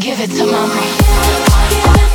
Give it to mama.